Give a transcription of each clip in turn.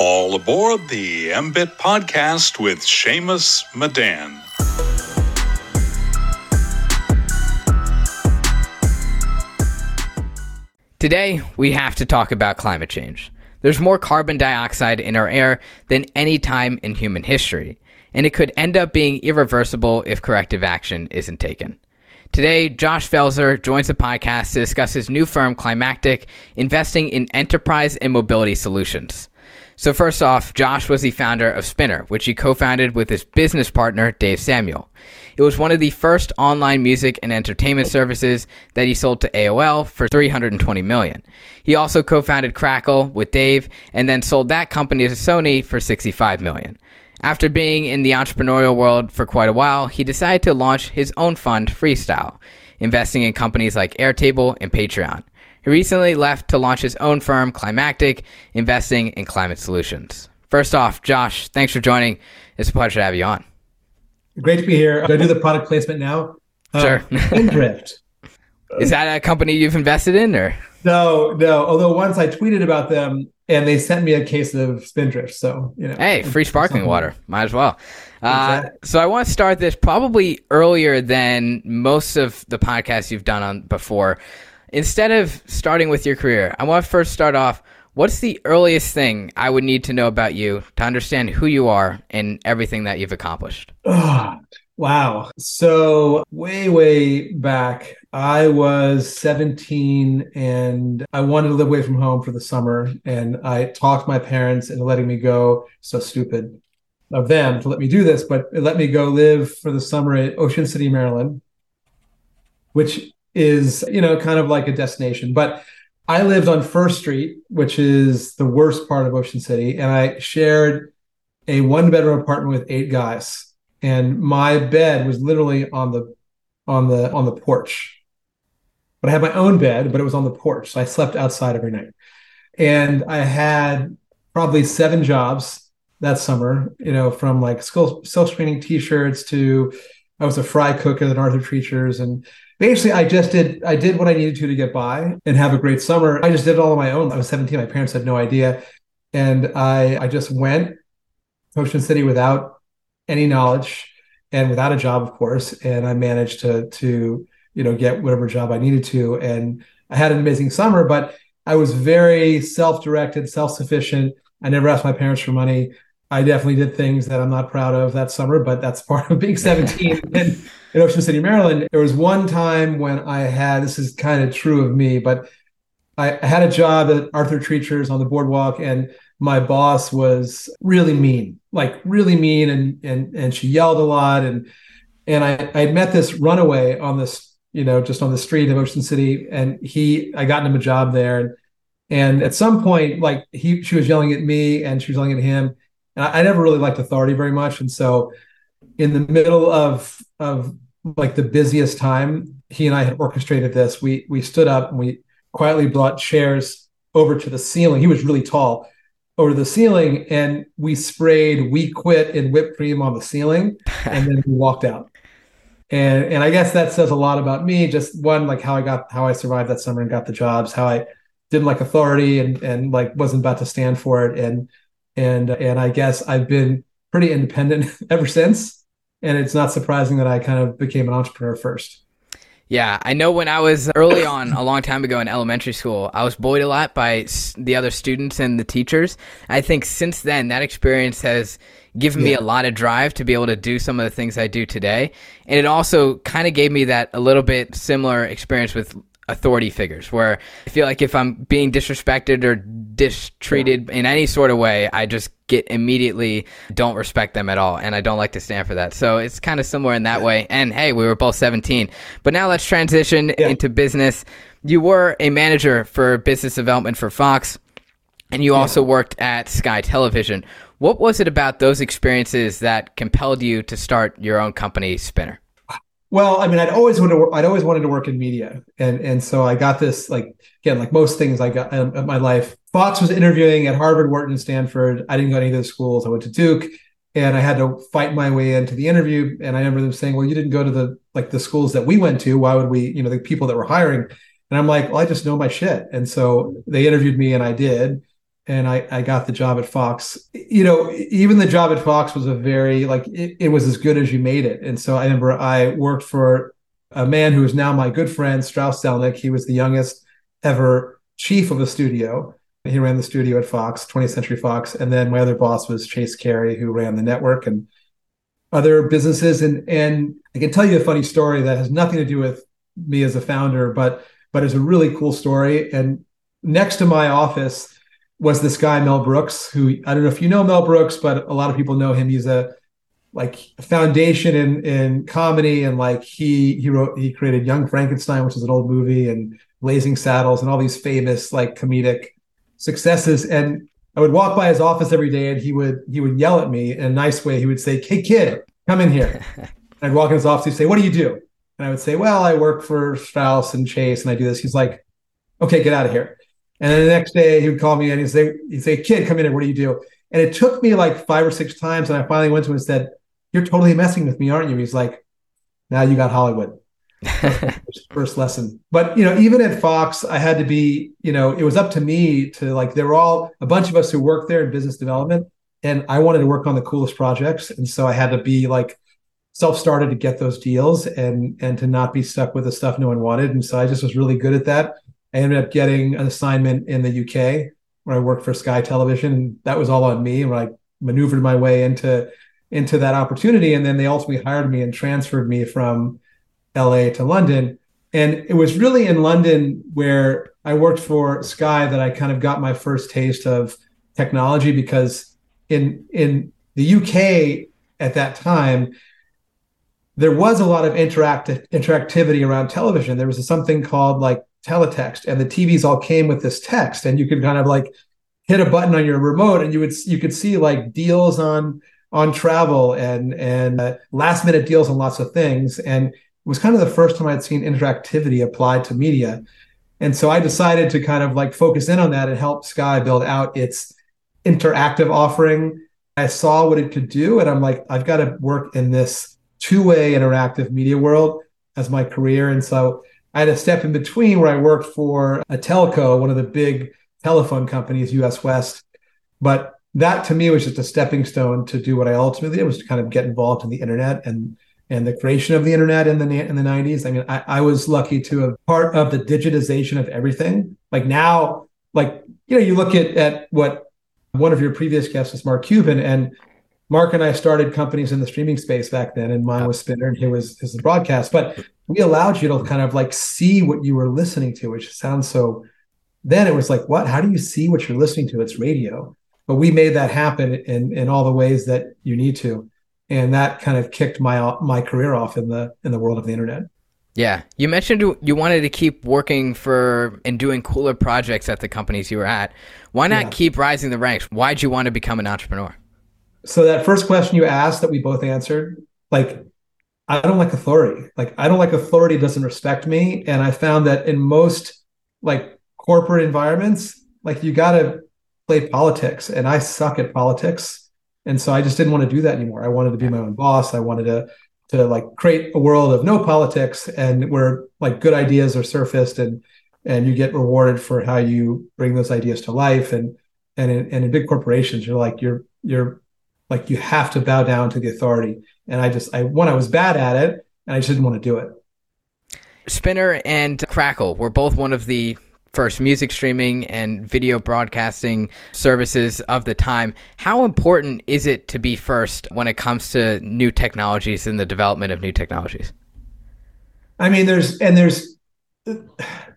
All aboard the MBIT podcast with Shamus Madan. Today, we have to talk about climate change. There's more carbon dioxide in our air than any time in human history, and it could end up being irreversible if corrective action isn't taken. Today, Josh Felser joins the podcast to discuss his new firm, Climactic, investing in enterprise and mobility solutions. So, first off, Josh was the founder of Spinner, which he co founded with his business partner, Dave Samuel. It was one of the first online music and entertainment services that he sold to AOL for 320 million. He also co-founded Crackle with Dave and then sold that company to Sony for 65 million. After being in the entrepreneurial world for quite a while, he decided to launch his own fund, Freestyle, investing in companies like Airtable and Patreon. He recently left to launch his own firm, Climactic, investing in climate solutions. First off, Josh, thanks for joining. It's a pleasure to have you on. Great to be here. Do I do the product placement now? Uh, sure. Spindrift. Is that a company you've invested in or? No, no. Although once I tweeted about them and they sent me a case of Spindrift. So, you know. Hey, free sparkling water. Might as well. Uh, so I want to start this probably earlier than most of the podcasts you've done on before. Instead of starting with your career, I want to first start off What's the earliest thing I would need to know about you to understand who you are and everything that you've accomplished? Oh, wow. So, way, way back, I was 17 and I wanted to live away from home for the summer. And I talked my parents into letting me go. So stupid of them to let me do this, but it let me go live for the summer at Ocean City, Maryland, which is, you know, kind of like a destination. But I lived on First Street, which is the worst part of Ocean City, and I shared a one bedroom apartment with eight guys. And my bed was literally on the on the on the porch. But I had my own bed, but it was on the porch. So I slept outside every night. And I had probably seven jobs that summer, you know, from like school self screening t-shirts to I was a fry cook at the Arthur Treacher's and basically I just did I did what I needed to to get by and have a great summer. I just did it all on my own. I was 17. My parents had no idea. And I I just went to Ocean City without any knowledge and without a job, of course. And I managed to to, you know, get whatever job I needed to. And I had an amazing summer, but I was very self-directed, self-sufficient. I never asked my parents for money. I definitely did things that I'm not proud of that summer, but that's part of being 17 in, in Ocean City, Maryland. There was one time when I had this is kind of true of me, but I, had a job at Arthur Treacher's on the boardwalk, and my boss was really mean, like really mean, and and and she yelled a lot, and and I I met this runaway on this you know just on the street of Ocean City, and he I got him a job there, and and at some point like he she was yelling at me and she was yelling at him and I, I never really liked authority very much. And so in the middle of of like the busiest time, he and I had orchestrated this. We we stood up and we quietly brought chairs over to the ceiling. He was really tall over the ceiling and we sprayed we quit in whipped cream on the ceiling and then we walked out and and i guess that says a lot about me just one like how i got how i survived that summer and got the jobs how i didn't like authority and and like wasn't about to stand for it and and and I guess I've been pretty independent ever since. And it's not surprising that I kind of became an entrepreneur first. Yeah, I know when I was early on, a long time ago in elementary school, I was bullied a lot by the other students and the teachers. I think since then, that experience has given yeah. me a lot of drive to be able to do some of the things I do today. And it also kind of gave me that a little bit similar experience with authority figures where I feel like if I'm being disrespected or distreated yeah. in any sort of way, I just get immediately don't respect them at all and I don't like to stand for that. So it's kind of similar in that yeah. way. And hey, we were both 17. But now let's transition yeah. into business. You were a manager for business development for Fox and you also worked at Sky Television. What was it about those experiences that compelled you to start your own company, Spinner? Well, I mean, I'd always wanted to work, I'd always wanted to work in media, and and so I got this like again, like most things I got in, in my life. Fox was interviewing at Harvard, Wharton, Stanford. I didn't go to any of those schools. I went to Duke, and I had to fight my way into the interview. And I remember them saying, "Well, you didn't go to the like the schools that we went to. Why would we? You know, the people that were hiring." And I'm like, "Well, I just know my shit." And so they interviewed me, and I did. And I, I got the job at Fox. You know, even the job at Fox was a very like it, it was as good as you made it. And so I remember I worked for a man who is now my good friend, Strauss Zelnick. He was the youngest ever chief of a studio. He ran the studio at Fox, 20th Century Fox. And then my other boss was Chase Carey, who ran the network and other businesses. And and I can tell you a funny story that has nothing to do with me as a founder, but but it's a really cool story. And next to my office was this guy Mel Brooks, who I don't know if you know Mel Brooks, but a lot of people know him. He's a like foundation in in comedy, and like he he wrote he created Young Frankenstein, which is an old movie, and Blazing Saddles, and all these famous like comedic successes. And I would walk by his office every day, and he would he would yell at me in a nice way. He would say, "Hey kid, come in here." I'd walk in his office. He'd say, "What do you do?" And I would say, "Well, I work for Strauss and Chase, and I do this." He's like, "Okay, get out of here." And then the next day he would call me and he'd say, he'd say, kid, come in here. What do you do? And it took me like five or six times. And I finally went to him and said, you're totally messing with me, aren't you? He's like, now you got Hollywood. first lesson. But, you know, even at Fox, I had to be, you know, it was up to me to like, there were all a bunch of us who worked there in business development and I wanted to work on the coolest projects. And so I had to be like self-started to get those deals and, and to not be stuck with the stuff no one wanted. And so I just was really good at that. I ended up getting an assignment in the UK where I worked for Sky Television. That was all on me, where I maneuvered my way into into that opportunity, and then they ultimately hired me and transferred me from LA to London. And it was really in London where I worked for Sky that I kind of got my first taste of technology because in in the UK at that time there was a lot of interact interactivity around television. There was something called like teletext and the TVs all came with this text and you could kind of like hit a button on your remote and you would you could see like deals on on travel and and uh, last minute deals on lots of things and it was kind of the first time I'd seen interactivity applied to media. And so I decided to kind of like focus in on that and help Sky build out its interactive offering. I saw what it could do and I'm like I've got to work in this two-way interactive media world as my career. And so I had a step in between where I worked for a telco, one of the big telephone companies, US West. But that to me was just a stepping stone to do what I ultimately did was to kind of get involved in the internet and and the creation of the internet in the in the 90s. I mean, I, I was lucky to have part of the digitization of everything. Like now, like you know, you look at at what one of your previous guests was Mark Cuban, and Mark and I started companies in the streaming space back then, and mine was Spinner, and he was his broadcast. But we allowed you to kind of like see what you were listening to, which sounds so. Then it was like, what? How do you see what you're listening to? It's radio, but we made that happen in in all the ways that you need to, and that kind of kicked my my career off in the in the world of the internet. Yeah, you mentioned you wanted to keep working for and doing cooler projects at the companies you were at. Why not yeah. keep rising the ranks? Why'd you want to become an entrepreneur? So that first question you asked that we both answered, like I don't like authority. Like I don't like authority doesn't respect me. And I found that in most like corporate environments, like you gotta play politics. And I suck at politics. And so I just didn't want to do that anymore. I wanted to be my own boss. I wanted to to like create a world of no politics and where like good ideas are surfaced and and you get rewarded for how you bring those ideas to life and and in, and in big corporations you're like you're you're like you have to bow down to the authority. And I just, I one, I was bad at it, and I just didn't want to do it. Spinner and Crackle were both one of the first music streaming and video broadcasting services of the time. How important is it to be first when it comes to new technologies and the development of new technologies? I mean, there's, and there's,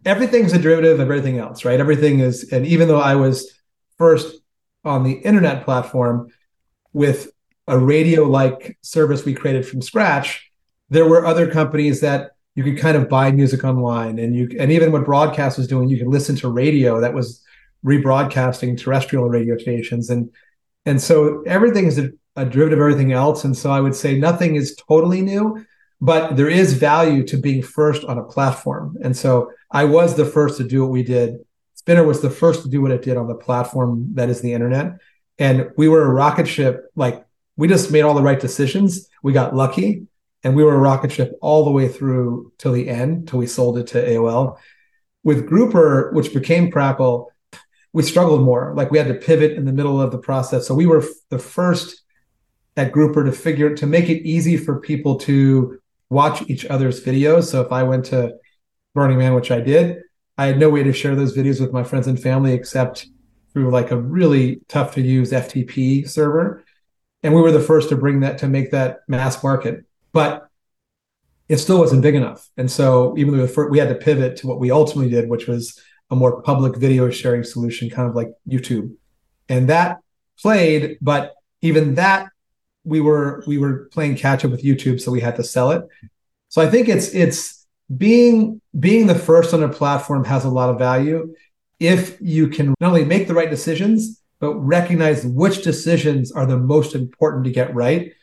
everything's a derivative of everything else, right? Everything is, and even though I was first on the internet platform, with a radio like service we created from scratch, there were other companies that you could kind of buy music online and you and even what broadcast was doing, you could listen to radio that was rebroadcasting terrestrial radio stations. And and so everything is a, a derivative of everything else. And so I would say nothing is totally new, but there is value to being first on a platform. And so I was the first to do what we did. Spinner was the first to do what it did on the platform that is the internet and we were a rocket ship like we just made all the right decisions we got lucky and we were a rocket ship all the way through till the end till we sold it to aol with grouper which became crackle we struggled more. Like we had to pivot in the middle of the process. So we were the first at Grouper to figure to make it easy for people to watch each other's videos. So if I went to Burning Man, which I did, I had no way to share those videos with my friends and family except through like a really tough to use FTP server. And we were the first to bring that to make that mass market. But it still wasn't big enough. And so even though we had to pivot to what we ultimately did, which was a more public video sharing solution, kind of like YouTube. And that played, but even that we were we were playing catch up with YouTube, so we had to sell it. So I think it's it's being being the first on a platform has a lot of value if you can not only make the right decisions, but recognize which decisions are the most important to get right.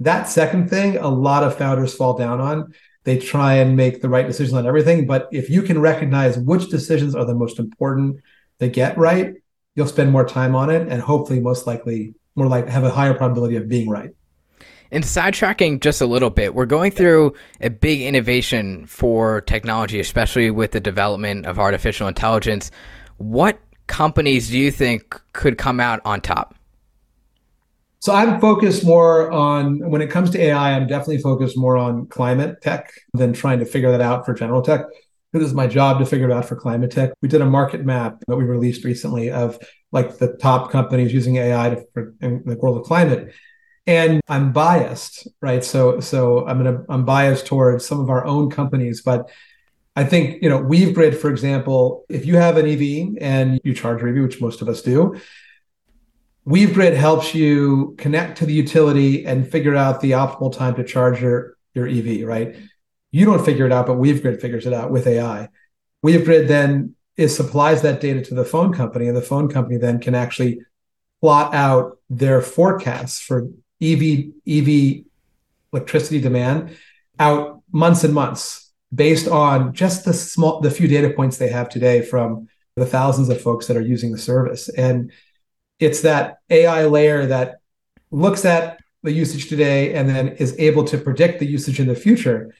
That second thing, a lot of founders fall down on they try and make the right decisions on everything. But if you can recognize which decisions are the most important to get right, you'll spend more time on it and hopefully most likely more like have a higher probability of being right. And sidetracking just a little bit, we're going through a big innovation for technology, especially with the development of artificial intelligence. What companies do you think could come out on top? So I'm focused more on when it comes to AI, I'm definitely focused more on climate tech than trying to figure that out for general tech. It is my job to figure it out for climate tech. We did a market map that we released recently of like the top companies using AI to, for, in the world of climate. And I'm biased, right? So so I'm gonna I'm biased towards some of our own companies, but I think you know WeaveGrid, for example, if you have an EV and you charge your EV, which most of us do, WeaveGrid helps you connect to the utility and figure out the optimal time to charge your, your EV, right? You don't figure it out, but WeaveGrid figures it out with AI. WeaveGrid then is supplies that data to the phone company, and the phone company then can actually plot out their forecasts for EV EV electricity demand out months and months based on just the small the few data points they have today from the thousands of folks that are using the service. And it's that AI layer that looks at the usage today and then is able to predict the usage in the future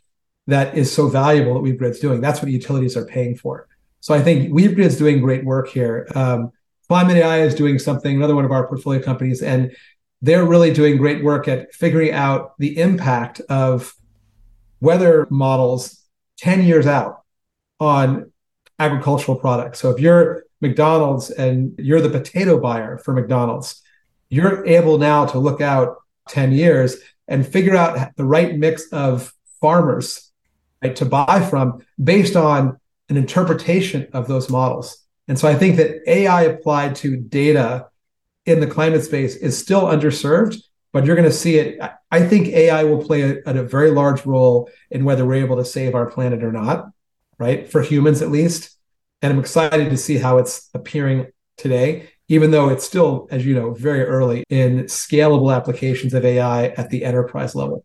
that is so valuable that WeaveGrid's doing. That's what utilities are paying for. So I think WeaveGrid's doing great work here. Um, Climate AI is doing something, another one of our portfolio companies, and they're really doing great work at figuring out the impact of weather models 10 years out on agricultural products. So if you're McDonald's and you're the potato buyer for McDonald's, you're able now to look out 10 years and figure out the right mix of farmers right, to buy from based on an interpretation of those models. And so I think that AI applied to data in the climate space is still underserved, but you're going to see it. I think AI will play a, a very large role in whether we're able to save our planet or not, right? For humans, at least. And I'm excited to see how it's appearing today, even though it's still, as you know, very early in scalable applications of AI at the enterprise level.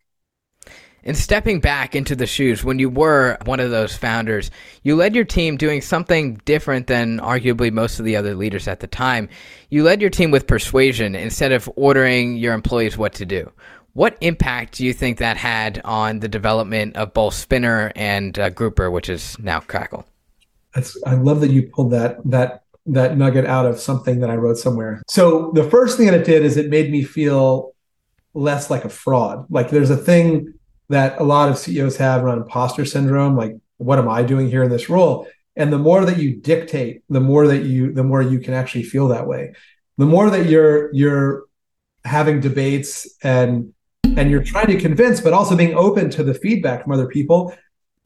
And stepping back into the shoes, when you were one of those founders, you led your team doing something different than arguably most of the other leaders at the time. You led your team with persuasion instead of ordering your employees what to do. What impact do you think that had on the development of both Spinner and uh, Grouper, which is now Crackle? That's, I love that you pulled that that that nugget out of something that I wrote somewhere. So the first thing that it did is it made me feel less like a fraud. Like there's a thing that a lot of CEOs have around imposter syndrome, like what am I doing here in this role? And the more that you dictate, the more that you the more you can actually feel that way. The more that you're you're having debates and and you're trying to convince, but also being open to the feedback from other people,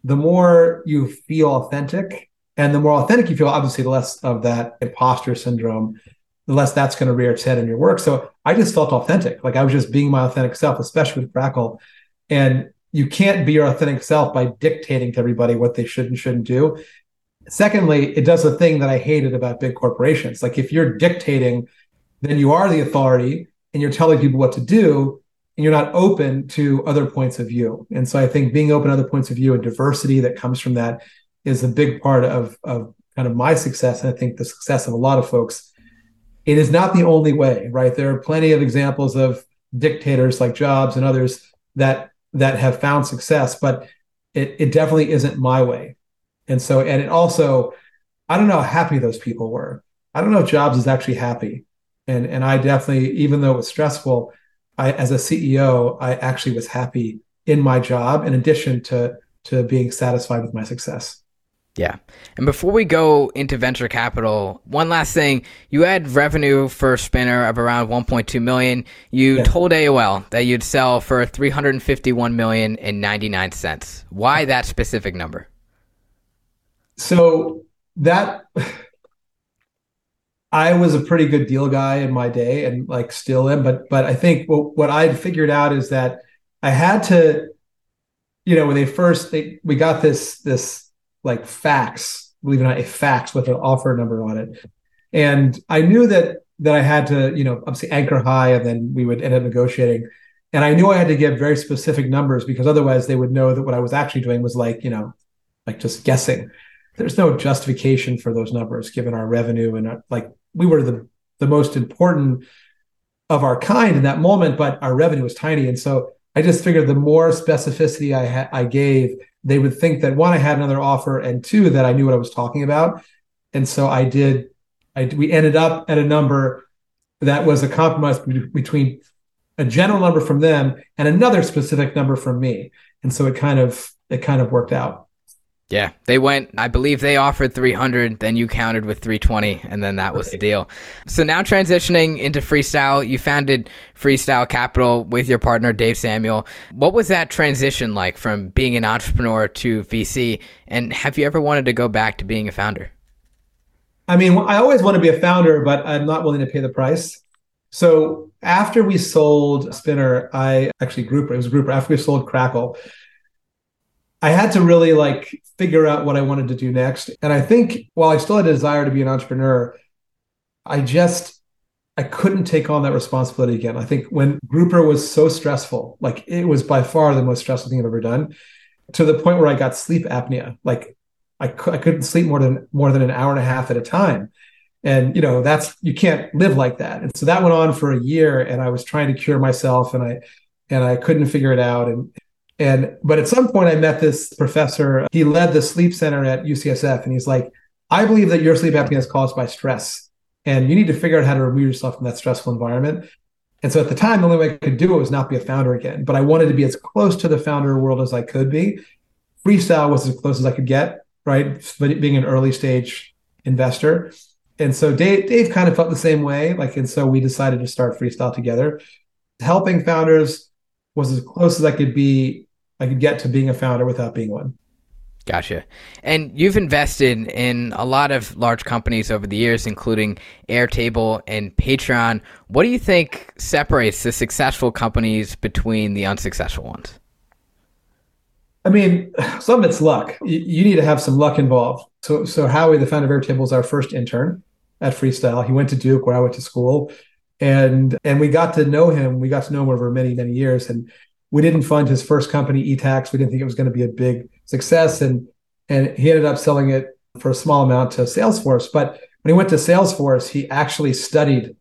the more you feel authentic and the more authentic you feel, obviously, the less of that imposter syndrome, the less that's going to rear its head in your work. So I just felt authentic. Like I was just being my authentic self, especially with Crackle. And you can't be your authentic self by dictating to everybody what they should and shouldn't do. Secondly, it does a thing that I hated about big corporations. Like if you're dictating, then you are the authority and you're telling people what to do and you're not open to other points of view. And so I think being open to other points of view and diversity that comes from that is a big part of of kind of my success and I think the success of a lot of folks. It is not the only way, right? There are plenty of examples of dictators like Jobs and others that that have found success, but it it definitely isn't my way. And so and it also I don't know how happy those people were. I don't know if Jobs is actually happy. And and I definitely, even though it was stressful, I as a CEO, I actually was happy in my job in addition to to being satisfied with my success. Yeah. And before we go into venture capital, one last thing. You had revenue for Spinner of around 1.2 million. You yes. told AOL that you'd sell for 351 million and 99 cents. Why that specific number? So that I was a pretty good deal guy in my day and like still am, but but I think what, what I'd figured out is that I had to, you know, when they first they we got this this like fax, believe it or not, a fax with an offer number on it. And I knew that that I had to, you know, obviously anchor high and then we would end up negotiating. And I knew I had to give very specific numbers because otherwise they would know that what I was actually doing was like, you know, like just guessing. There's no justification for those numbers given our revenue and our, uh, like we were the the most important of our kind in that moment, but our revenue was tiny. And so I just figured the more specificity I ha- I gave, they would think that one, I had another offer, and two, that I knew what I was talking about. And so I did. I we ended up at a number that was a compromise between a general number from them and another specific number from me. And so it kind of it kind of worked out. Yeah, they went. I believe they offered 300, then you countered with 320, and then that was the deal. So now transitioning into freestyle, you founded Freestyle Capital with your partner Dave Samuel. What was that transition like from being an entrepreneur to VC? And have you ever wanted to go back to being a founder? I mean, I always want to be a founder, but I'm not willing to pay the price. So after we sold Spinner, I actually Grouper, it was Grouper. After we sold Crackle, I had to really like figure out what I wanted to do next. And I think while I still had a desire to be an entrepreneur, I just I couldn't take on that responsibility again. I think when Grouper was so stressful, like it was by far the most stressful thing I've ever done, to the point where I got sleep apnea. Like I, I couldn't sleep more than more than an hour and a half at a time. And you know, that's you can't live like that. And so that went on for a year and I was trying to cure myself and I and I couldn't figure it out. And and but at some point I met this professor. He led the sleep center at UCSF, and he's like, I believe that your sleep apnea is caused by stress. And you need to figure out how to remove yourself from that stressful environment. And so at the time, the only way I could do it was not be a founder again. But I wanted to be as close to the founder world as I could be. Freestyle was as close as I could get, right? But being an early stage investor. And so Dave, Dave kind of felt the same way. Like, and so we decided to start freestyle together. Helping founders was as close as I could be I could get to being a founder without being one. Gotcha. And you've invested in a lot of large companies over the years, including Airtable and Patreon. What do you think separates the successful companies between the unsuccessful ones? I mean, some of it's luck. You, need to have some luck involved. So, so Howie, the founder of Airtable, is our first intern at Freestyle. He went to Duke, where I went to school, and and we got to know him. We got to know him over many many years, and we didn't fund his first company, Etacts. We didn't think it was going to be a big success, and and he ended up selling it for a small amount to Salesforce. But when he went to Salesforce, he actually studied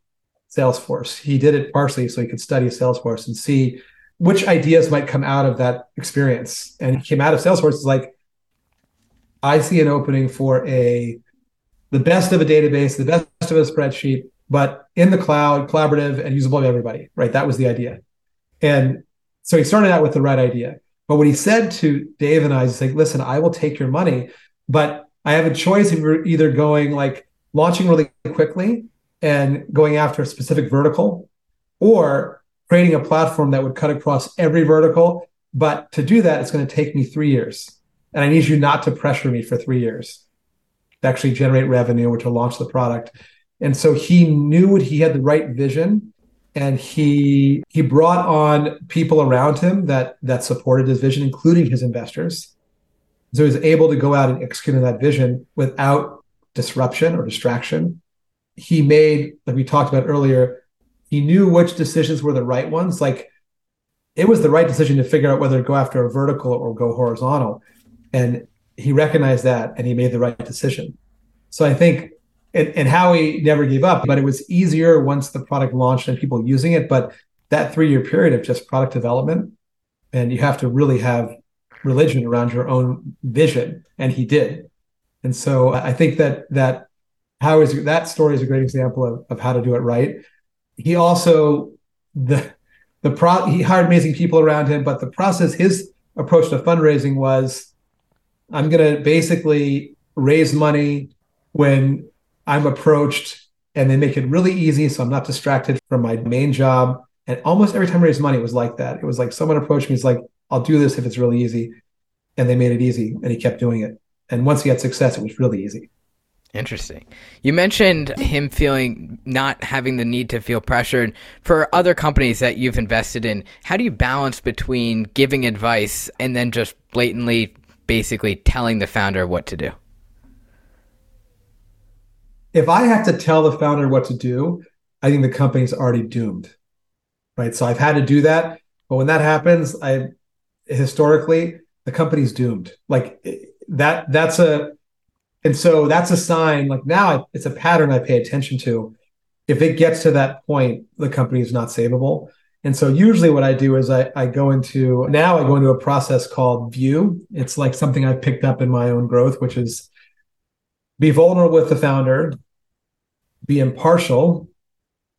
Salesforce. He did it partially so he could study Salesforce and see which ideas might come out of that experience. And he came out of Salesforce is like, I see an opening for a the best of a database, the best of a spreadsheet, but in the cloud, collaborative and usable by everybody. Right. That was the idea. And so he started out with the right idea. But what he said to Dave and I is like, listen, I will take your money, but I have a choice of either going like launching really quickly and going after a specific vertical or creating a platform that would cut across every vertical. But to do that, it's going to take me three years. And I need you not to pressure me for three years to actually generate revenue or to launch the product. And so he knew he had the right vision and he he brought on people around him that that supported his vision including his investors. So he was able to go out and execute on that vision without disruption or distraction. He made like we talked about earlier he knew which decisions were the right ones. Like it was the right decision to figure out whether to go after a vertical or go horizontal. And he recognized that and he made the right decision. So i think and, and Howie never gave up, but it was easier once the product launched and people using it. But that three year period of just product development, and you have to really have religion around your own vision, and he did. And so I think that that how is that story is a great example of, of how to do it right. He also the the pro he hired amazing people around him, but the process his approach to fundraising was I'm going to basically raise money when I'm approached and they make it really easy so I'm not distracted from my main job. And almost every time I raised money, it was like that. It was like someone approached me, it's like, I'll do this if it's really easy. And they made it easy and he kept doing it. And once he had success, it was really easy. Interesting. You mentioned him feeling not having the need to feel pressured. For other companies that you've invested in, how do you balance between giving advice and then just blatantly basically telling the founder what to do? If I have to tell the founder what to do, I think the company's already doomed. Right. So I've had to do that. But when that happens, I historically, the company's doomed. Like that, that's a, and so that's a sign like now it's a pattern I pay attention to. If it gets to that point, the company is not savable. And so usually what I do is I, I go into now I go into a process called view. It's like something I picked up in my own growth, which is be vulnerable with the founder, be impartial,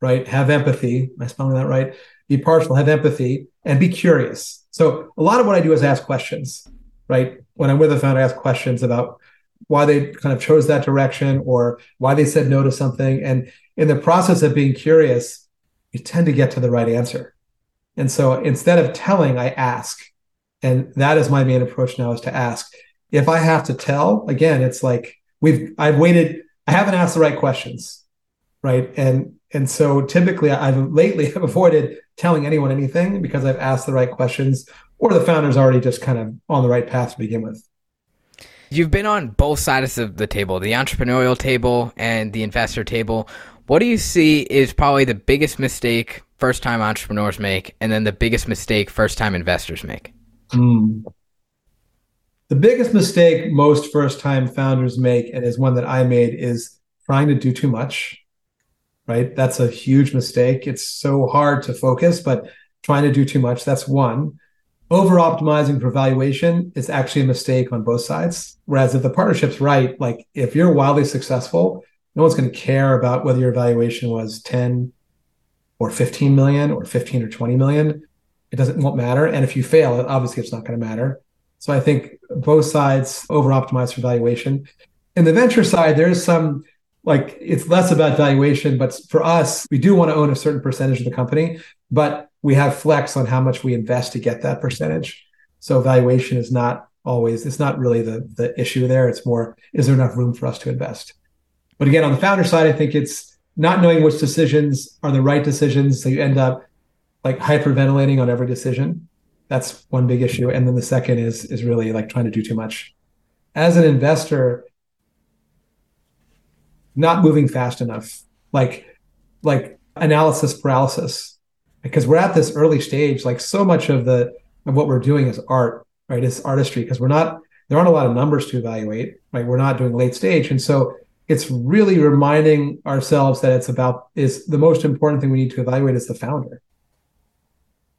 right? Have empathy. Am I spelling that right? Be partial, have empathy, and be curious. So a lot of what I do is ask questions, right? When I'm with a founder, I ask questions about why they kind of chose that direction or why they said no to something. And in the process of being curious, you tend to get to the right answer. And so instead of telling, I ask. And that is my main approach now is to ask. If I have to tell, again, it's like we've I've waited, I haven't asked the right questions. Right. And and so typically I've lately have avoided telling anyone anything because I've asked the right questions or the founder's already just kind of on the right path to begin with. You've been on both sides of the table, the entrepreneurial table and the investor table. What do you see is probably the biggest mistake first time entrepreneurs make, and then the biggest mistake first time investors make? Mm. The biggest mistake most first time founders make, and is one that I made, is trying to do too much. Right? That's a huge mistake. It's so hard to focus, but trying to do too much, that's one over optimizing for valuation is actually a mistake on both sides. Whereas if the partnership's right, like if you're wildly successful, no one's going to care about whether your valuation was 10 or 15 million or 15 or 20 million. It doesn't won't matter. And if you fail, obviously it's not going to matter. So I think both sides over optimize for valuation. In the venture side, there's some like it's less about valuation, but for us, we do want to own a certain percentage of the company, but we have flex on how much we invest to get that percentage. So valuation is not always it's not really the the issue there. It's more is there enough room for us to invest? But again, on the founder side, I think it's not knowing which decisions are the right decisions. So you end up like hyperventilating on every decision. That's one big issue. And then the second is is really like trying to do too much. As an investor, not moving fast enough. Like like analysis paralysis because we're at this early stage like so much of the of what we're doing is art right it's artistry because we're not there aren't a lot of numbers to evaluate right we're not doing late stage and so it's really reminding ourselves that it's about is the most important thing we need to evaluate is the founder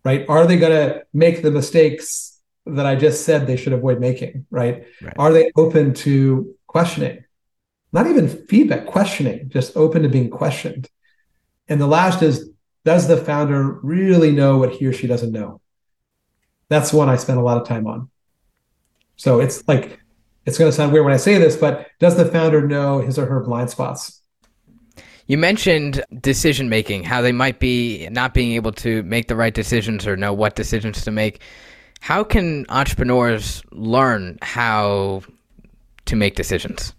right are they going to make the mistakes that i just said they should avoid making right, right. are they open to questioning not even feedback questioning just open to being questioned and the last is does the founder really know what he or she doesn't know? That's one I spend a lot of time on. So it's like, it's going to sound weird when I say this, but does the founder know his or her blind spots? You mentioned decision making, how they might be not being able to make the right decisions or know what decisions to make. How can entrepreneurs learn how to make decisions?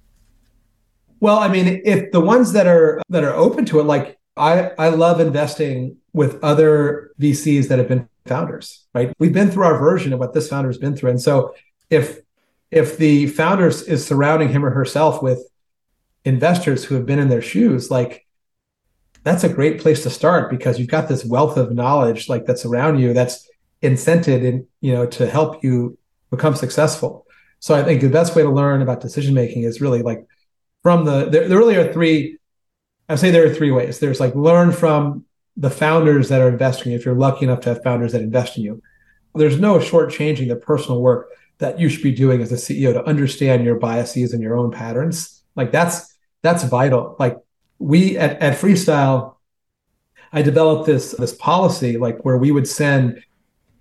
Well, I mean, if the ones that are that are open to it, like I, I love investing with other VCs that have been founders, right? We've been through our version of what this founder has been through. And so if if the founder is surrounding him or herself with investors who have been in their shoes, like that's a great place to start because you've got this wealth of knowledge like that's around you that's incented in, you know, to help you become successful. So I think the best way to learn about decision making is really like from the there, there really are three I say there are three ways. There's like learn from the founders that are investing. If you're lucky enough to have founders that invest in you, there's no shortchanging the personal work that you should be doing as a CEO to understand your biases and your own patterns. Like that's that's vital. Like we at, at Freestyle, I developed this this policy like where we would send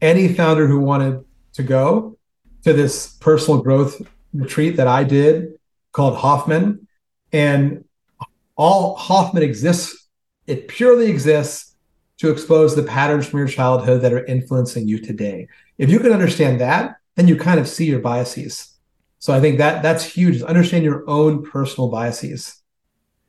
any founder who wanted to go to this personal growth retreat that I did called Hoffman. And all Hoffman exists, it purely exists to expose the patterns from your childhood that are influencing you today. If you can understand that, then you kind of see your biases. So I think that that's huge. Understand your own personal biases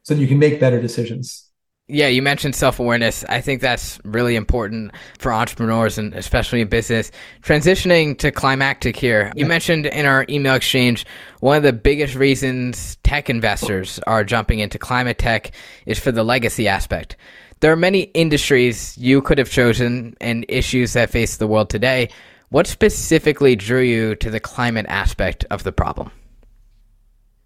so that you can make better decisions. Yeah, you mentioned self awareness. I think that's really important for entrepreneurs and especially in business. Transitioning to climactic here, you mentioned in our email exchange one of the biggest reasons tech investors are jumping into climate tech is for the legacy aspect. There are many industries you could have chosen and issues that face the world today. What specifically drew you to the climate aspect of the problem?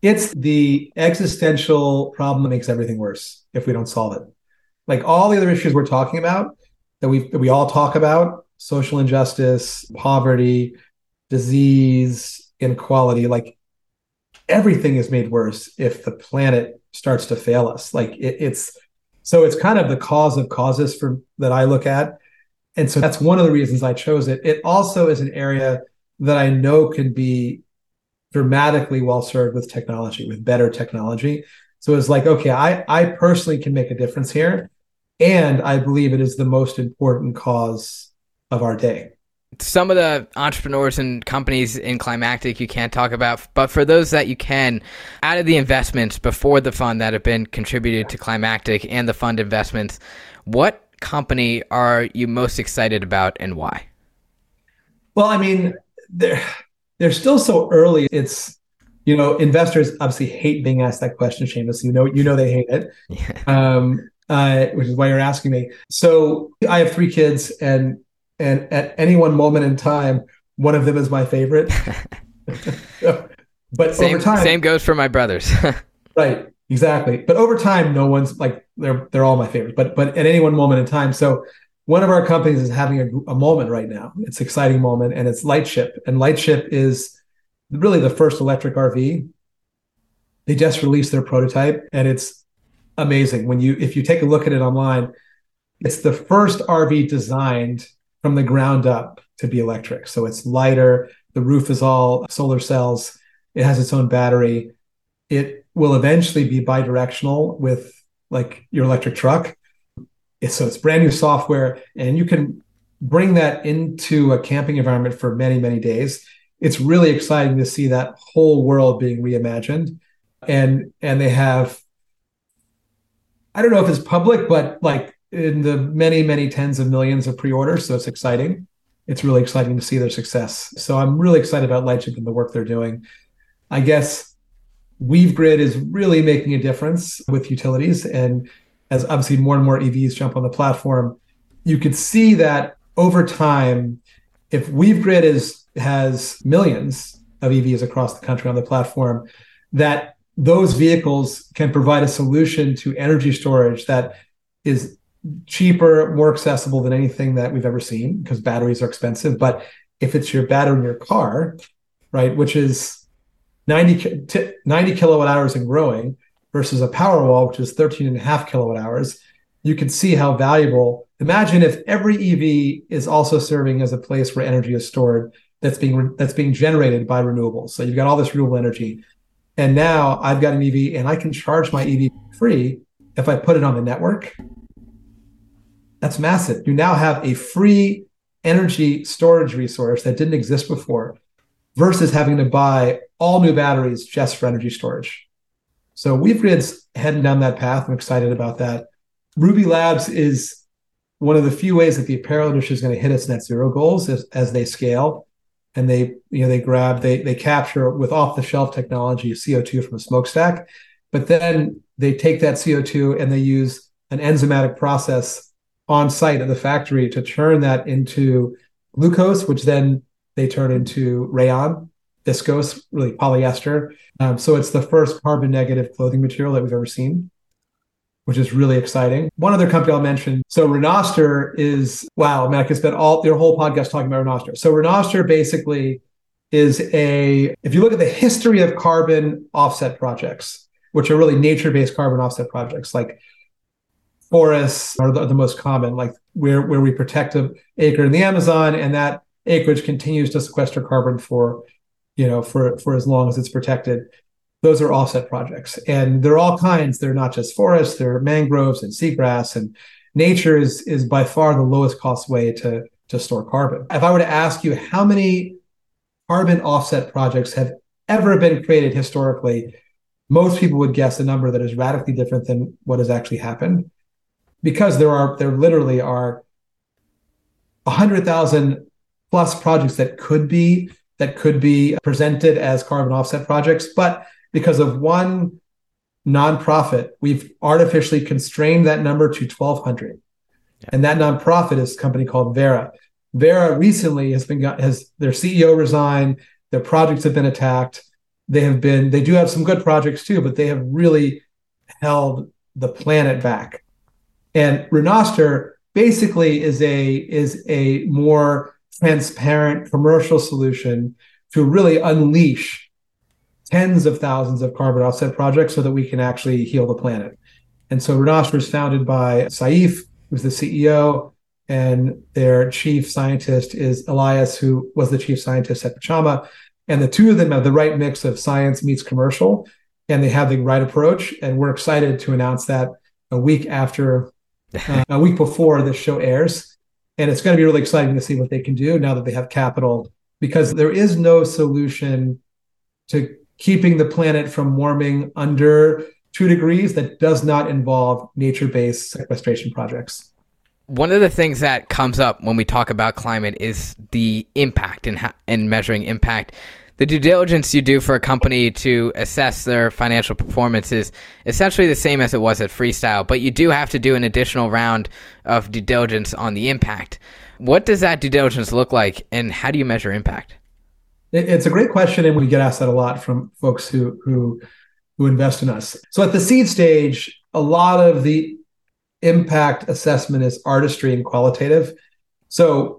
It's the existential problem that makes everything worse if we don't solve it. Like all the other issues we're talking about that we that we all talk about, social injustice, poverty, disease, inequality, like everything is made worse if the planet starts to fail us. Like it, it's so it's kind of the cause of causes for that I look at. And so that's one of the reasons I chose it. It also is an area that I know can be dramatically well served with technology, with better technology. So it's like, okay, I, I personally can make a difference here. And I believe it is the most important cause of our day. Some of the entrepreneurs and companies in Climactic you can't talk about, but for those that you can, out of the investments before the fund that have been contributed to Climactic and the fund investments, what company are you most excited about and why? Well, I mean, they're they're still so early. It's you know, investors obviously hate being asked that question, Shamus. You know, you know they hate it. Yeah. Um, uh, which is why you're asking me. So I have three kids, and and at any one moment in time, one of them is my favorite. but same, over time, same goes for my brothers. right. Exactly. But over time, no one's like they're they're all my favorites. But but at any one moment in time, so one of our companies is having a, a moment right now. It's an exciting moment, and it's Lightship. And Lightship is really the first electric RV. They just released their prototype, and it's amazing. When you if you take a look at it online, it's the first RV designed from the ground up to be electric. So it's lighter. The roof is all solar cells. It has its own battery. It will eventually be bidirectional with like your electric truck. So it's brand new software, and you can bring that into a camping environment for many, many days. It's really exciting to see that whole world being reimagined. And and they have I don't know if it's public, but like in the many, many tens of millions of pre-orders. So it's exciting. It's really exciting to see their success. So I'm really excited about Lightship and the work they're doing. I guess WeaveGrid is really making a difference with utilities. And as obviously more and more EVs jump on the platform, you could see that over time, if WeaveGrid is has millions of EVs across the country on the platform, that those vehicles can provide a solution to energy storage that is cheaper, more accessible than anything that we've ever seen because batteries are expensive. But if it's your battery in your car, right, which is 90, 90 kilowatt hours and growing versus a Powerwall, which is 13 and a half kilowatt hours, you can see how valuable. Imagine if every EV is also serving as a place where energy is stored that's being that's being generated by renewables. So you've got all this renewable energy, and now I've got an EV and I can charge my EV free if I put it on the network. That's massive. You now have a free energy storage resource that didn't exist before versus having to buy all new batteries just for energy storage. So WeaveGrid's heading down that path. I'm excited about that. Rubi Labs is one of the few ways that the apparel industry is going to hit its net zero goals as, as they scale. And they, you know, they grab, they they capture with off the shelf technology CO2 from a smokestack, but then they take that CO2 and they use an enzymatic process on site at the factory to turn that into glucose, which then they turn into rayon, viscose, really polyester. Um, so it's the first carbon negative clothing material that we've ever seen, which is really exciting. One other company I'll mention. So Renoster is wow, man, I could spend all their whole podcast talking about Renoster. So Renoster basically is a if you look at the history of carbon offset projects, which are really nature-based carbon offset projects, like forests are the, the most common, like where where we protect an acre in the Amazon, and that acreage continues to sequester carbon for, you know, for for as long as it's protected. Those are offset projects, and they're all kinds. They're not just forests; they're mangroves and seagrass, and nature is is by far the lowest cost way to to store carbon. If I were to ask you how many carbon offset projects have ever been created historically, most people would guess a number that is radically different than what has actually happened because there are there literally are 100,000 plus projects that could be that could be presented as carbon offset projects but because of one nonprofit we've artificially constrained that number to 1200 yeah. and that nonprofit is a company called Verra. Verra recently has been got, has their CEO resigned their projects have been attacked they have been they do have some good projects too but they have really held the planet back and Renoster basically is a is a more transparent commercial solution to really unleash tens of thousands of carbon offset projects so that we can actually heal the planet. And so Renoster was founded by Saif, who's the CEO, and their chief scientist is Elias, who was the chief scientist at Pachama. And the two of them have the right mix of science meets commercial, and they have the right approach. And we're excited to announce that a week after uh, a week before this show airs. And it's going to be really exciting to see what they can do now that they have capital, because there is no solution to keeping the planet from warming under two degrees that does not involve nature based sequestration projects. One of the things that comes up when we talk about climate is the impact and, and measuring impact the due diligence you do for a company to assess their financial performance is essentially the same as it was at Freestyle, but you do have to do an additional round of due diligence on the impact. What does that due diligence look like, and how do you measure impact? It's a great question, and we get asked that a lot from folks who who who invest in us. So at the seed stage, a lot of the impact assessment is artistry and qualitative. So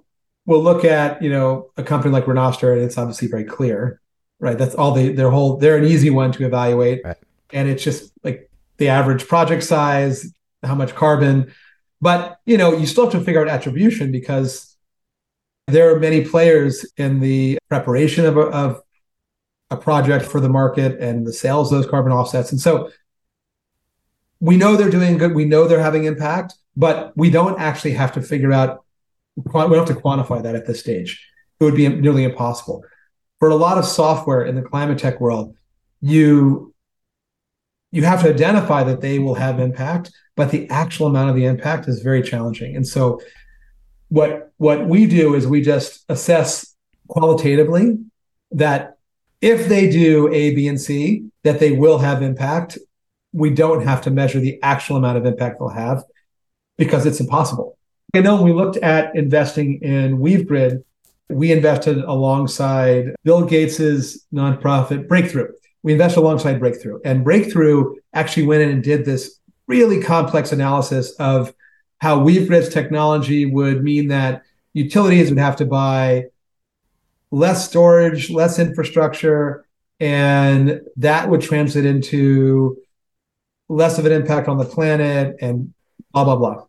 we'll look at you know a company like Renoster, and it's obviously very clear, right? That's all they their whole they're an easy one to evaluate, right. and it's just like the average project size, how much carbon, but you know you still have to figure out attribution because there are many players in the preparation of a, of a project for the market and the sales of those carbon offsets, and so we know they're doing good. We know they're having impact, but we don't actually have to figure out we don't have to quantify that at this stage. It would be nearly impossible. For a lot of software in the climate tech world, you you have to identify that they will have impact, but the actual amount of the impact is very challenging. And so what what we do is we just assess qualitatively that if they do A, B, and C, that they will have impact. We don't have to measure the actual amount of impact they'll have because it's impossible. I know when we looked at investing in WeaveGrid, we invested alongside Bill Gates's nonprofit Breakthrough. We invested alongside Breakthrough, and Breakthrough actually went in and did this really complex analysis of how WeaveGrid's technology would mean that utilities would have to buy less storage, less infrastructure, and that would translate into less of an impact on the planet and blah blah blah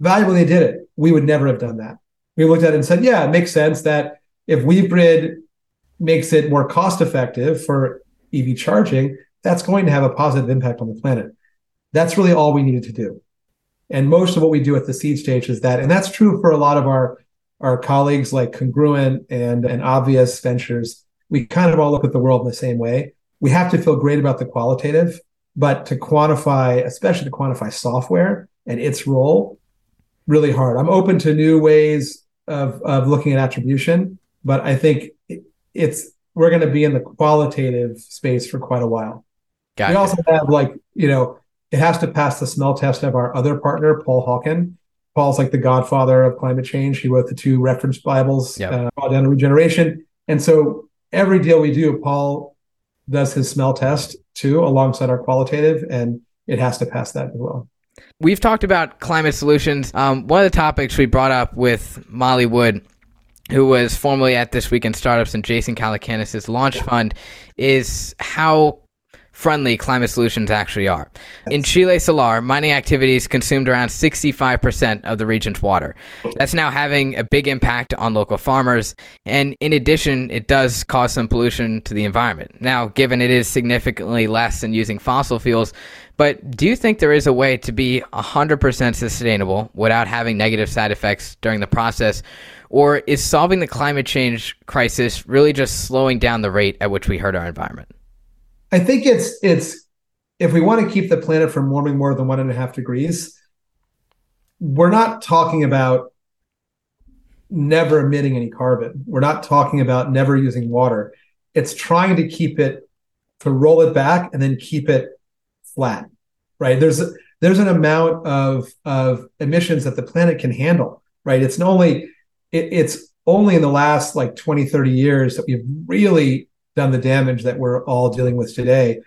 valuable they did it. We would never have done that. We looked at it and said, yeah, it makes sense that if WeaveGrid makes it more cost effective for EV charging, that's going to have a positive impact on the planet. That's really all we needed to do. And most of what we do at the seed stage is that, and that's true for a lot of our our colleagues like Congruent and and Obvious Ventures. We kind of all look at the world in the same way. We have to feel great about the qualitative, but to quantify, especially to quantify software and its role, really hard. I'm open to new ways of of looking at attribution, but I think it's we're going to be in the qualitative space for quite a while. Got we it. also have like you know it has to pass the smell test of our other partner, Paul Hawken. Paul's like the godfather of climate change. He wrote the two reference Bibles, yep. uh, and Regeneration. And so every deal we do, Paul does his smell test too, alongside our qualitative, and it has to pass that as well. We've talked about climate solutions. Um, one of the topics we brought up with Molly Wood, who was formerly at This Week in Startups and Jason Calacanis' launch fund, is how friendly climate solutions actually are. In Chile Salar, mining activities consumed around 65% of the region's water. That's now having a big impact on local farmers, and in addition, it does cause some pollution to the environment. Now, given it is significantly less than using fossil fuels, but do you think there is a way to be 100% sustainable without having negative side effects during the process? Or is solving the climate change crisis really just slowing down the rate at which we hurt our environment? I think it's it's if we want to keep the planet from warming more than one and a half degrees, we're not talking about never emitting any carbon. We're not talking about never using water. It's trying to keep it to roll it back and then keep it flat. Right? There's there's an amount of of emissions that the planet can handle. Right? It's only it, it's only in the last like 20 30 years that we've really done the damage that we're all dealing with today.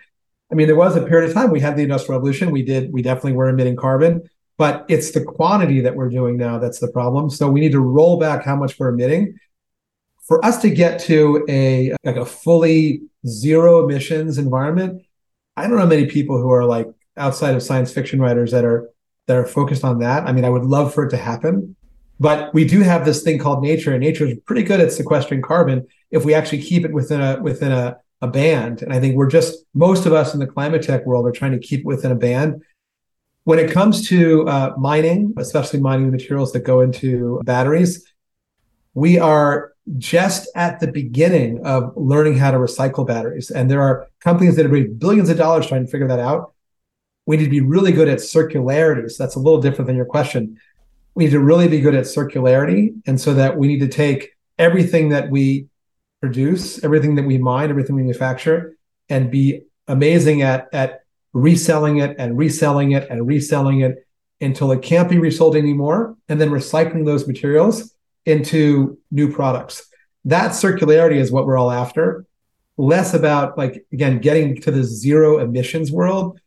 I mean, there was a period of time we had the industrial revolution. We did, we definitely were emitting carbon, but it's the quantity that we're doing now that's the problem. So we need to roll back how much we're emitting. For us to get to a like a fully zero emissions environment, I don't know many people who are like outside of science fiction writers that are that are focused on that. I mean, I would love for it to happen. But we do have this thing called nature, and nature is pretty good at sequestering carbon if we actually keep it within a within a, a band. And I think we're just most of us in the climate tech world are trying to keep it within a band. When it comes to uh, mining, especially mining the materials that go into batteries, we are just at the beginning of learning how to recycle batteries. And there are companies that have made billions of dollars trying to figure that out. We need to be really good at circularity. So that's a little different than your question we need to really be good at circularity. And so that we need to take everything that we produce, everything that we mine, everything we manufacture, and be amazing at, at reselling it and reselling it and reselling it until it can't be resold anymore, and then recycling those materials into new products. That circularity is what we're all after. Less about like again getting to the zero emissions world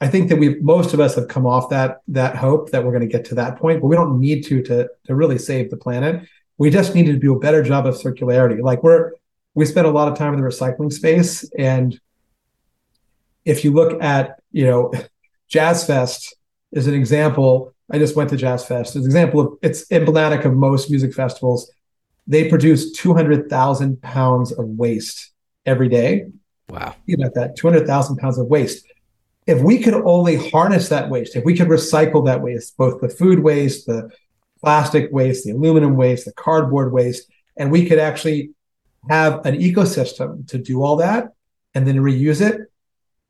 I think that we most of us have come off that that hope that we're going to get to that point, but we don't need to to to really save the planet. We just need to do a better job of circularity. Like we're we spend a lot of time in the recycling space, and if you look at you know Jazz Fest is an example. I just went to Jazz Fest. It's an example of it's emblematic of most music festivals. They produce two hundred thousand pounds of waste every day. Wow, think about that: two hundred thousand pounds of waste if we could only harness that waste, if we could recycle that waste, both the food waste, the plastic waste, the aluminum waste, the cardboard waste, and we could actually have an ecosystem to do all that and then reuse it,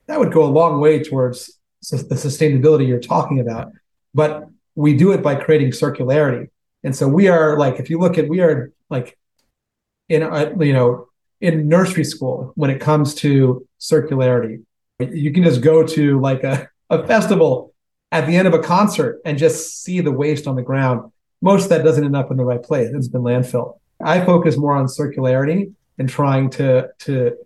that would go a long way towards the sustainability you're talking about. But we do it by creating circularity. And so we are like, if you look at, we are like in, you know, in nursery school when it comes to circularity you can just go to like a, a festival at the end of a concert and just see the waste on the ground. Most of that doesn't end up in the right place. It's been landfill. I focus more on circularity and trying to to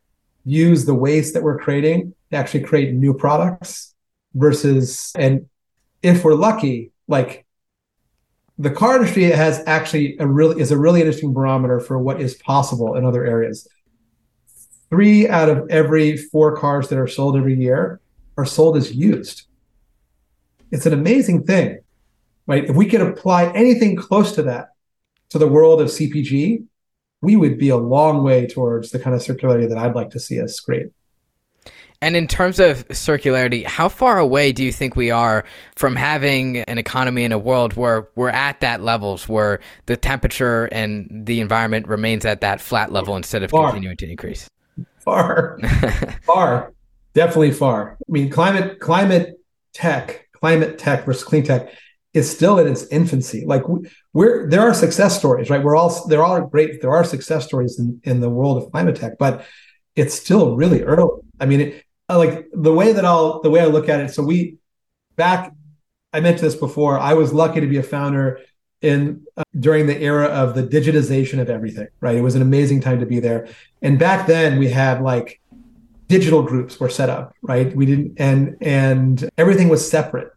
use the waste that we're creating to actually create new products versus and if we're lucky, like the car industry has actually a really is a really interesting barometer for what is possible in other areas three out of every four cars that are sold every year are sold as used. It's an amazing thing, right? If we could apply anything close to that to the world of CPG, we would be a long way towards the kind of circularity that I'd like to see us create. And in terms of circularity, how far away do you think we are from having an economy in a world where we're at that levels where the temperature and the environment remains at that flat level instead of far. continuing to increase? Far, far, definitely far. I mean, climate, climate tech, climate tech versus clean tech is still in its infancy. Like we're there are success stories, right? We're all there are great. There are success stories in in the world of climate tech, but it's still really early. I mean, it, uh, like the way that I'll the way I look at it. So we back. I mentioned this before. I was lucky to be a founder in uh, during the era of the digitization of everything right it was an amazing time to be there and back then we had like digital groups were set up right we didn't and and everything was separate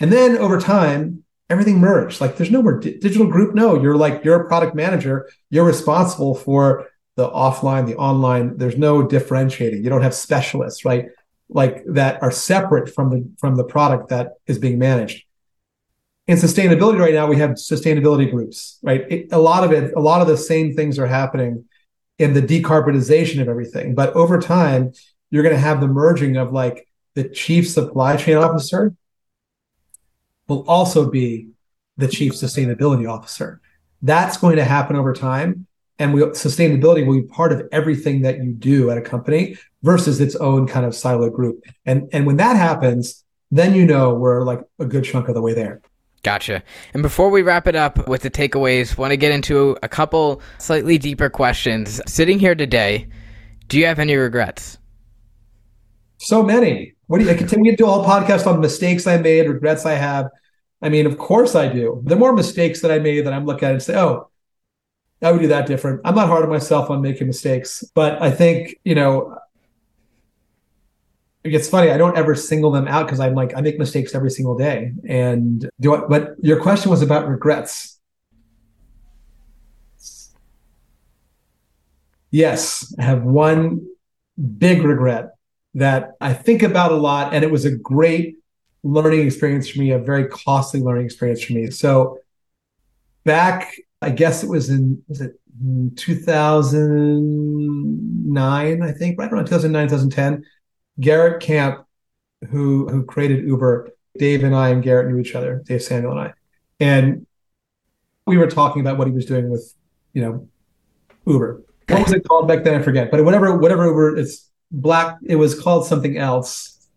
and then over time everything merged like there's no more di- digital group no you're like you're a product manager you're responsible for the offline, the online. There's no differentiating. You don't have specialists, right? Like that are separate from the from the product that is being managed. In sustainability right now, we have sustainability groups, right? It, a lot of it, a lot of the same things are happening in the decarbonization of everything. But over time, you're going to have the merging of like the chief supply chain officer will also be the chief sustainability officer. That's going to happen over time. And we, sustainability will be part of everything that you do at a company versus its own kind of silo group. And, and when that happens, then you know we're like a good chunk of the way there. Gotcha. And before we wrap it up with the takeaways, want to get into a couple slightly deeper questions. Sitting here today, do you have any regrets? So many. What do you continue to do all podcast on mistakes I made, regrets I have? I mean, of course I do. The more mistakes that I made that I'm looking at and say, oh, I would do that different. I'm not hard on myself on making mistakes, but I think, you know, it's funny. I don't ever single them out because I'm like, I make mistakes every single day. And do I, but your question was about regrets. Yes, I have one big regret that I think about a lot. And it was a great learning experience for me, a very costly learning experience for me. So back, I guess it was in was it 2009, I think, right around 2009, 2010. Garrett Camp, who who created Uber, Dave and I and Garrett knew each other, Dave Samuel and I. And we were talking about what he was doing with, you know, Uber. What was it called back then? I forget. But whatever, whatever Uber, it's black. It was called something else.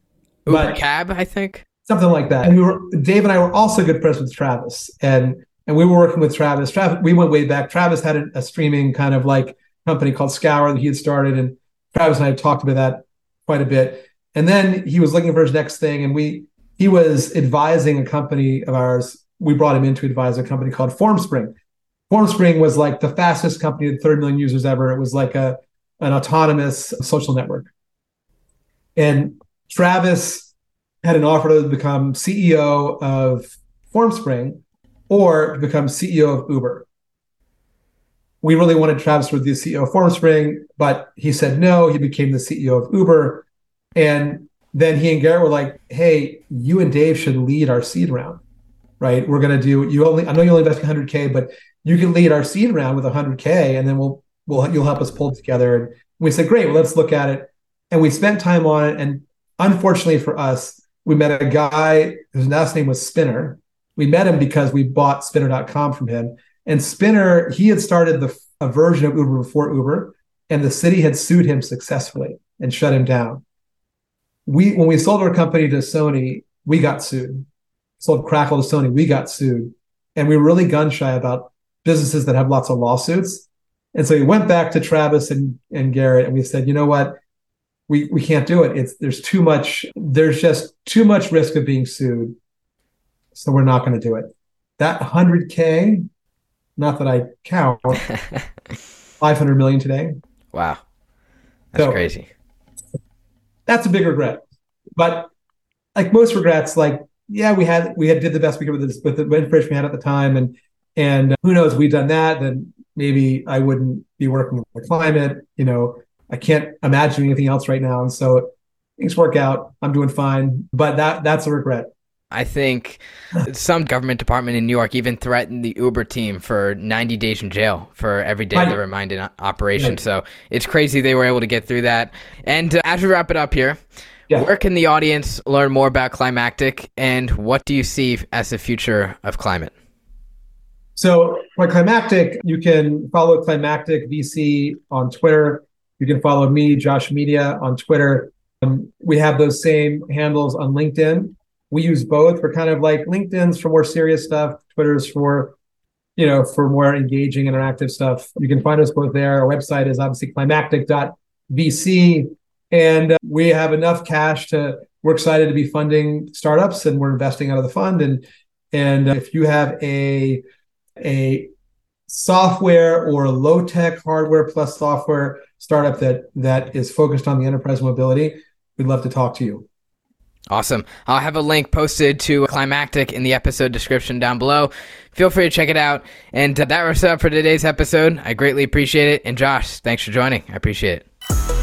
Uber but, Cab, I think something like that. And we were Dave and I were also good friends with Travis, and and we were working with Travis. Travis, we went way back. Travis had a, a streaming kind of like company called Scour that he had started, and Travis and I had talked about that quite a bit. And then he was looking for his next thing, and we he was advising a company of ours. We brought him in to advise a company called FormSpring. FormSpring was like the fastest company with 30 million users ever. It was like a an autonomous social network. And Travis had an offer to become CEO of FormSpring or to become CEO of Uber. We really wanted Travis to be the CEO of FormSpring, but he said no. He became the CEO of Uber. And then he and Garrett were like, hey, you and Dave should lead our seed round, right? We're going to do, you only, I know you only invest 100K, but you can lead our seed round with 100K and then we'll, we'll, you'll help us pull together. And we said, great, well, let's look at it. And we spent time on it. And unfortunately for us, we met a guy whose last name was Spinner. We met him because we bought spinner.com from him. And Spinner, he had started the a version of Uber before Uber, and the city had sued him successfully and shut him down. We when we sold our company to Sony, we got sued. Sold Crackle to Sony, we got sued. And we were really gun shy about businesses that have lots of lawsuits. And so we went back to Travis and, and Garrett and we said, you know what? we we can't do it. It's there's too much. There's just too much risk of being sued, so we're not going to do it. That 100k, not that I count, 500 million today. Wow, that's so, crazy. That's a big regret, but like most regrets, like yeah, we had we had did the best we could with this with the information we had at the time, and and who knows, we'd done that, then maybe I wouldn't be working with the climate, you know I can't imagine anything else right now. And so things work out. I'm doing fine, but that that's a regret. I think some government department in New York even threatened the Uber team for 90 days in jail for every day they were minding operation. Right. So it's crazy they were able to get through that. And uh, as we wrap it up here, yeah. where can the audience learn more about Climactic and what do you see as the future of climate? So for Climactic, you can follow Climactic VC on Twitter. You can follow me, Josh Media, on Twitter. Um, we have those same handles on LinkedIn. We use both for kind of like LinkedIn's for more serious stuff, Twitter's for you know for more engaging, interactive stuff. You can find us both there. Our website is obviously climactic.vc, and uh, we have enough cash to. We're excited to be funding startups, and we're investing out of the fund. And and if you have a a software or low tech hardware plus software startup that that is focused on the enterprise mobility, we'd love to talk to you. Awesome. I'll have a link posted to Climactic in the episode description down below. Feel free to check it out. And uh, that wraps up for today's episode. I greatly appreciate it. And Josh, thanks for joining. I appreciate it.